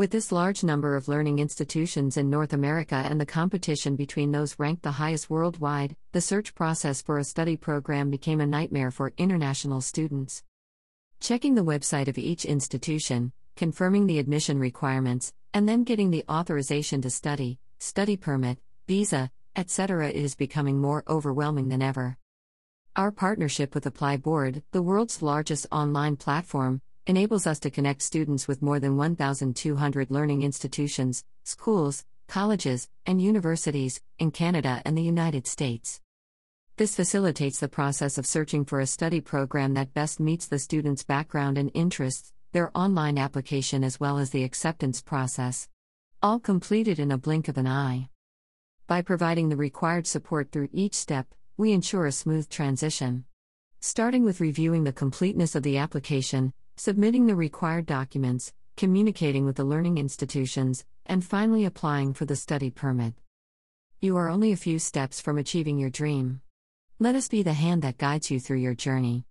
With this large number of learning institutions in North America and the competition between those ranked the highest worldwide, the search process for a study program became a nightmare for international students. Checking the website of each institution, confirming the admission requirements, and then getting the authorization to study, study permit, visa, etc. is becoming more overwhelming than ever. Our partnership with ApplyBoard, the world's largest online platform, enables us to connect students with more than 1,200 learning institutions, schools, colleges, and universities in Canada and the United States. This facilitates the process of searching for a study program that best meets the student's background and interests, their online application, as well as the acceptance process. All completed in a blink of an eye. By providing the required support through each step, we ensure a smooth transition. Starting with reviewing the completeness of the application, submitting the required documents, communicating with the learning institutions, and finally applying for the study permit. You are only a few steps from achieving your dream. Let us be the hand that guides you through your journey.